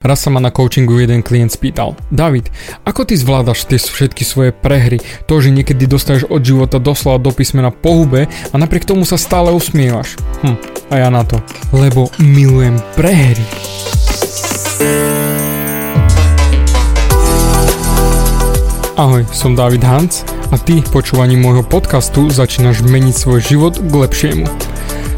Raz sa ma na coachingu jeden klient spýtal, David, ako ty zvládaš tie všetky svoje prehry, to, že niekedy dostaneš od života doslova do písmena po hube a napriek tomu sa stále usmievaš. Hm, a ja na to, lebo milujem prehry. Ahoj, som David Hans a ty počúvaním môjho podcastu začínaš meniť svoj život k lepšiemu.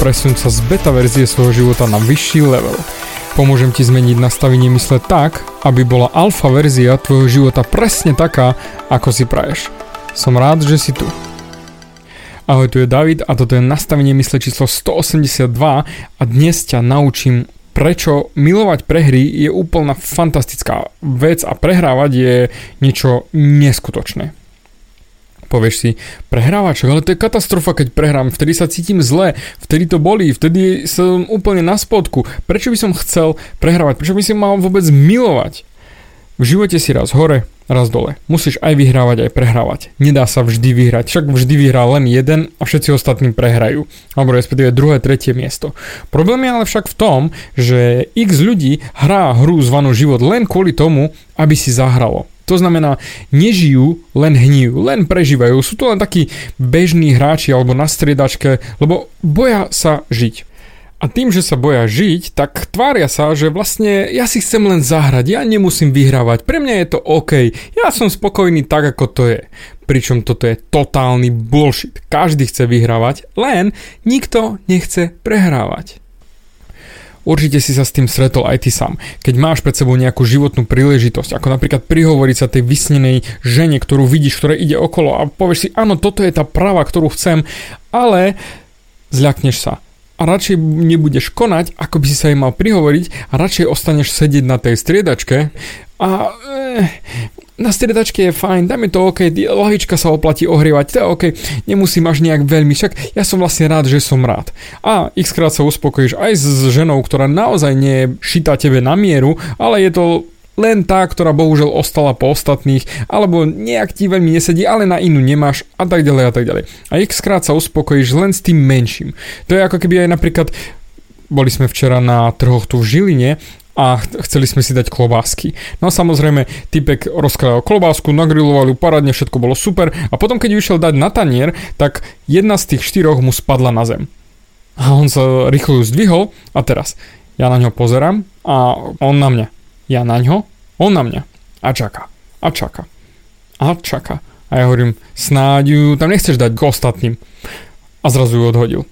Presun sa z beta verzie svojho života na vyšší level. Pomôžem ti zmeniť nastavenie mysle tak, aby bola alfa verzia tvojho života presne taká, ako si praješ. Som rád, že si tu. Ahoj, tu je David a toto je nastavenie mysle číslo 182 a dnes ťa naučím prečo milovať prehry je úplná fantastická vec a prehrávať je niečo neskutočné. Povieš si, prehrávač, ale to je katastrofa, keď prehrám, vtedy sa cítim zle, vtedy to bolí, vtedy som úplne na spodku. Prečo by som chcel prehrávať? Prečo by si mal vôbec milovať? V živote si raz hore, raz dole. Musíš aj vyhrávať, aj prehrávať. Nedá sa vždy vyhrať, však vždy vyhrá len jeden a všetci ostatní prehrajú. Alebo respektíve druhé, tretie miesto. Problém je ale však v tom, že x ľudí hrá hru zvanú život len kvôli tomu, aby si zahralo. To znamená, nežijú, len hníjú, len prežívajú. Sú to len takí bežní hráči alebo na striedačke, lebo boja sa žiť. A tým, že sa boja žiť, tak tvária sa, že vlastne ja si chcem len zahrať, ja nemusím vyhrávať, pre mňa je to OK, ja som spokojný tak, ako to je. Pričom toto je totálny bullshit. Každý chce vyhrávať, len nikto nechce prehrávať. Určite si sa s tým stretol aj ty sám. Keď máš pred sebou nejakú životnú príležitosť, ako napríklad prihovoriť sa tej vysnenej žene, ktorú vidíš, ktoré ide okolo a povieš si, áno, toto je tá práva, ktorú chcem, ale zľakneš sa a radšej nebudeš konať, ako by si sa jej mal prihovoriť a radšej ostaneš sedieť na tej striedačke a eh, na striedačke je fajn, dajme to OK, lavička sa oplatí ohrievať, to je OK, nemusím až nejak veľmi, však ja som vlastne rád, že som rád. A x krát sa uspokojíš aj s ženou, ktorá naozaj nie je šitá tebe na mieru, ale je to len tá, ktorá bohužiaľ ostala po ostatných, alebo nejak ti veľmi nesedí, ale na inú nemáš a tak ďalej a tak ďalej. A x krát sa uspokojíš len s tým menším. To je ako keby aj napríklad boli sme včera na trhoch tu v Žiline a chceli sme si dať klobásky. No a samozrejme, typek rozkladal klobásku, nagriloval ju paradne, všetko bolo super a potom keď ju išiel dať na tanier, tak jedna z tých štyroch mu spadla na zem. A on sa rýchlo ju zdvihol a teraz ja na ňo pozerám a on na mňa. Ja na ňo, on na mňa. A čaká. A čaká. A čaká. A ja hovorím, snáď ju tam nechceš dať k ostatným. A zrazu ju odhodil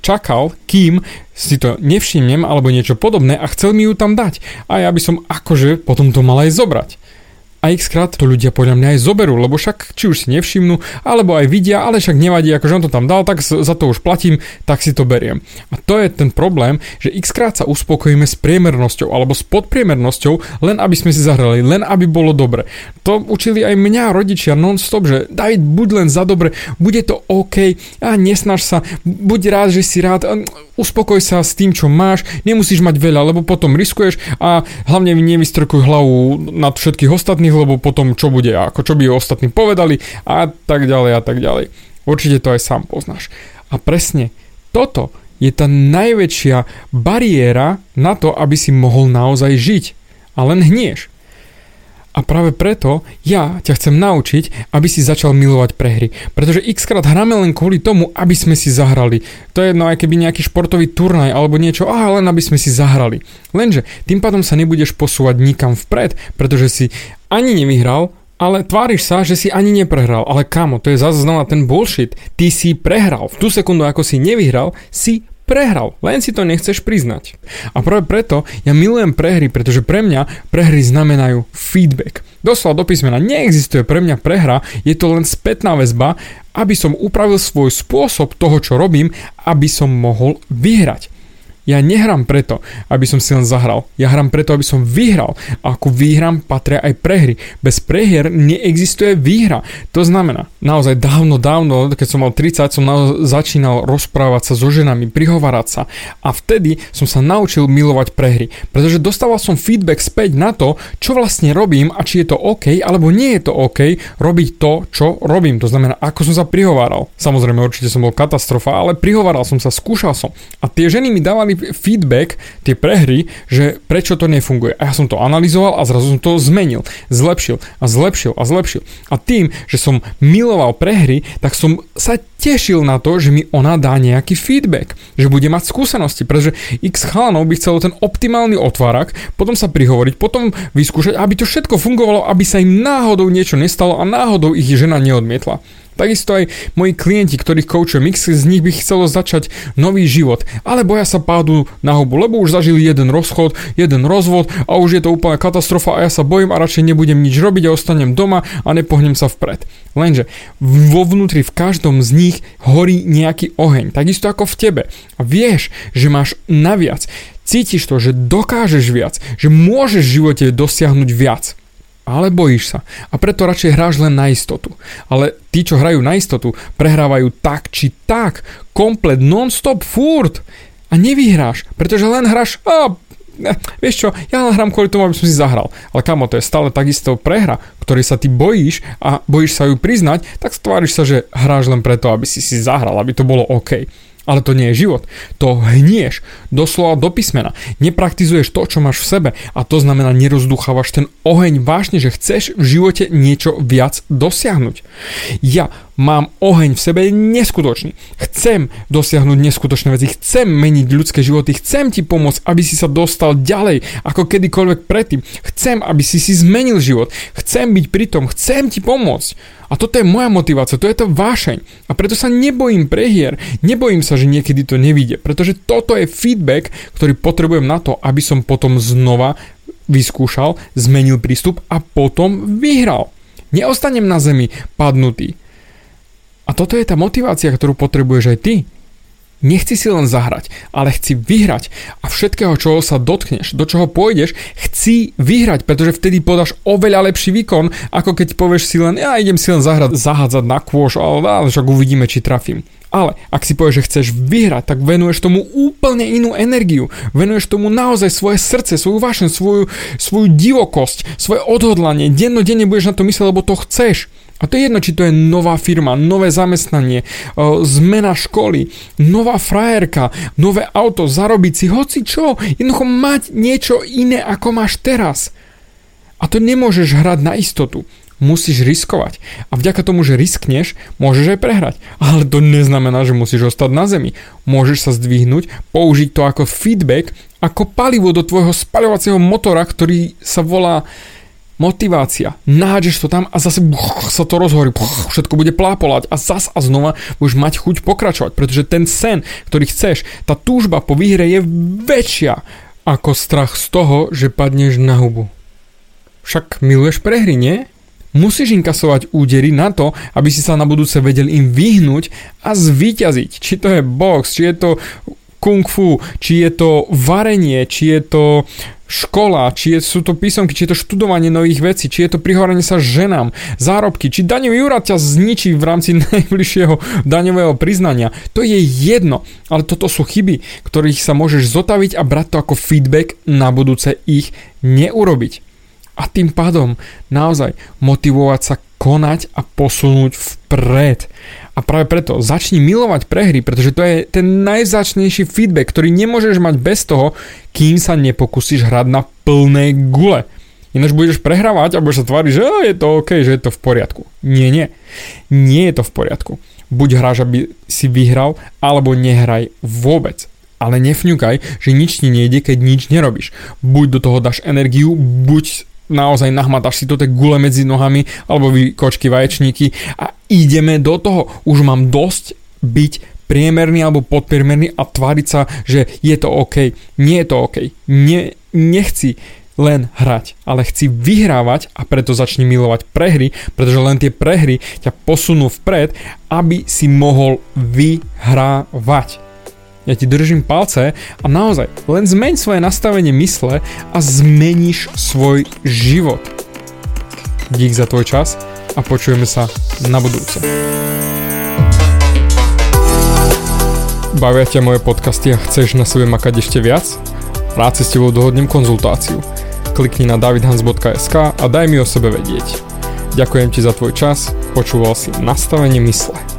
čakal, kým si to nevšimnem alebo niečo podobné a chcel mi ju tam dať. A ja by som akože potom to mal aj zobrať a x krát to ľudia podľa mňa aj zoberú, lebo však či už si nevšimnú, alebo aj vidia, ale však nevadí, akože on to tam dal, tak za to už platím, tak si to beriem. A to je ten problém, že x krát sa uspokojíme s priemernosťou alebo s podpriemernosťou, len aby sme si zahrali, len aby bolo dobre. To učili aj mňa rodičia non-stop, že David, buď len za dobre, bude to OK, a nesnaž sa, buď rád, že si rád, uspokoj sa s tým, čo máš, nemusíš mať veľa, lebo potom riskuješ a hlavne nevystrkuj hlavu nad všetkých ostatných, lebo potom čo bude, ako čo by ostatní povedali a tak ďalej a tak ďalej. Určite to aj sám poznáš. A presne toto je tá najväčšia bariéra na to, aby si mohol naozaj žiť. A len hnieš. A práve preto ja ťa chcem naučiť, aby si začal milovať prehry. Pretože x krát hráme len kvôli tomu, aby sme si zahrali. To je jedno, aj keby nejaký športový turnaj alebo niečo, a len aby sme si zahrali. Lenže tým pádom sa nebudeš posúvať nikam vpred, pretože si ani nevyhral, ale tváriš sa, že si ani neprehral. Ale kamo, to je zase znova ten bullshit. Ty si prehral. V tú sekundu, ako si nevyhral, si prehral, len si to nechceš priznať. A práve preto ja milujem prehry, pretože pre mňa prehry znamenajú feedback. Doslova do písmena neexistuje pre mňa prehra, je to len spätná väzba, aby som upravil svoj spôsob toho, čo robím, aby som mohol vyhrať. Ja nehrám preto, aby som si len zahral. Ja hrám preto, aby som vyhral. A ako výhram patria aj prehry. Bez prehier neexistuje výhra. To znamená, naozaj dávno, dávno, keď som mal 30, som začínal rozprávať sa so ženami, prihovárať sa. A vtedy som sa naučil milovať prehry. Pretože dostával som feedback späť na to, čo vlastne robím a či je to OK, alebo nie je to OK robiť to, čo robím. To znamená, ako som sa prihováral. Samozrejme, určite som bol katastrofa, ale prihováral som sa, skúšal som. A tie ženy mi dávali feedback, tie prehry, že prečo to nefunguje. A ja som to analyzoval a zrazu som to zmenil, zlepšil a zlepšil a zlepšil. A tým, že som miloval prehry, tak som sa tešil na to, že mi ona dá nejaký feedback, že bude mať skúsenosti, pretože x chalanov by chcelo ten optimálny otvárak, potom sa prihovoriť, potom vyskúšať, aby to všetko fungovalo, aby sa im náhodou niečo nestalo a náhodou ich žena neodmietla. Takisto aj moji klienti, ktorých koučujem, x z nich by chcelo začať nový život, ale boja sa pádu na hubu, lebo už zažili jeden rozchod, jeden rozvod a už je to úplná katastrofa a ja sa bojím a radšej nebudem nič robiť a ostanem doma a nepohnem sa vpred. Lenže vo vnútri v každom z nich horí nejaký oheň, takisto ako v tebe. A vieš, že máš naviac. Cítiš to, že dokážeš viac, že môžeš v živote dosiahnuť viac ale bojíš sa a preto radšej hráš len na istotu. Ale tí, čo hrajú na istotu, prehrávajú tak či tak, komplet, non-stop, furt a nevyhráš, pretože len hráš, a ne, vieš čo, ja len hrám kvôli tomu, aby som si zahral. Ale kamo, to je stále takisto prehra, ktorej sa ty bojíš a bojíš sa ju priznať, tak stváriš sa, že hráš len preto, aby si si zahral, aby to bolo OK. Ale to nie je život. To hnieš doslova do písmena. Nepraktizuješ to, čo máš v sebe a to znamená nerozduchávaš ten oheň vážne, že chceš v živote niečo viac dosiahnuť. Ja mám oheň v sebe neskutočný. Chcem dosiahnuť neskutočné veci, chcem meniť ľudské životy, chcem ti pomôcť, aby si sa dostal ďalej ako kedykoľvek predtým. Chcem, aby si si zmenil život. Chcem byť pri tom, chcem ti pomôcť. A toto je moja motivácia, to je to vášeň. A preto sa nebojím prehier, nebojím sa, že niekedy to nevíde, pretože toto je feedback, ktorý potrebujem na to, aby som potom znova vyskúšal, zmenil prístup a potom vyhral. Neostanem na zemi padnutý. A toto je tá motivácia, ktorú potrebuješ aj ty. Nechci si len zahrať, ale chci vyhrať a všetkého, čoho sa dotkneš, do čoho pôjdeš, chci vyhrať, pretože vtedy podáš oveľa lepší výkon, ako keď povieš si len, ja idem si len zahrať, zahádzať na kôš, ale, ale však uvidíme, či trafím. Ale ak si povieš, že chceš vyhrať, tak venuješ tomu úplne inú energiu. Venuješ tomu naozaj svoje srdce, svoju vášeň, svoju, svoju divokosť, svoje odhodlanie. Dennodenne budeš na to myslieť, lebo to chceš. A to je jedno, či to je nová firma, nové zamestnanie, zmena školy, nová frajerka, nové auto, zarobiť si, hoci čo, jednoducho mať niečo iné, ako máš teraz. A to nemôžeš hrať na istotu. Musíš riskovať. A vďaka tomu, že riskneš, môžeš aj prehrať. Ale to neznamená, že musíš ostať na zemi. Môžeš sa zdvihnúť, použiť to ako feedback, ako palivo do tvojho spaľovacieho motora, ktorý sa volá motivácia. Nádžeš to tam a zase buch, sa to rozhorí, buch, všetko bude plápolať a zas a znova budeš mať chuť pokračovať, pretože ten sen, ktorý chceš, tá túžba po výhre je väčšia ako strach z toho, že padneš na hubu. Však miluješ prehry, nie? Musíš inkasovať údery na to, aby si sa na budúce vedel im vyhnúť a zvíťaziť. Či to je box, či je to kung fu, či je to varenie, či je to škola, či je, sú to písomky, či je to študovanie nových vecí, či je to prihoranie sa ženám, zárobky, či daňový úrad ťa zničí v rámci najbližšieho daňového priznania. To je jedno, ale toto sú chyby, ktorých sa môžeš zotaviť a brať to ako feedback na budúce ich neurobiť. A tým pádom naozaj motivovať sa konať a posunúť vpred. A práve preto začni milovať prehry, pretože to je ten najzáčnejší feedback, ktorý nemôžeš mať bez toho, kým sa nepokúsiš hrať na plnej gule. Ináč budeš prehrávať a budeš sa tváriť, že je to OK, že je to v poriadku. Nie, nie. Nie je to v poriadku. Buď hráš, aby si vyhral, alebo nehraj vôbec. Ale nefňukaj, že nič ti nejde, keď nič nerobíš. Buď do toho dáš energiu, buď naozaj nahmataš si to tie gule medzi nohami alebo vy kočky vaječníky a ideme do toho. Už mám dosť byť priemerný alebo podpriemerný a tváriť sa, že je to OK. Nie je to OK. Nie, nechci len hrať, ale chci vyhrávať a preto začni milovať prehry, pretože len tie prehry ťa posunú vpred, aby si mohol vyhrávať. Ja ti držím palce a naozaj len zmeň svoje nastavenie mysle a zmeníš svoj život. Dík za tvoj čas a počujeme sa na budúce. Bavia ťa moje podcasty a chceš na sebe makať ešte viac? Rád si s tebou dohodnem konzultáciu. Klikni na davidhans.sk a daj mi o sebe vedieť. Ďakujem ti za tvoj čas, počúval si nastavenie mysle.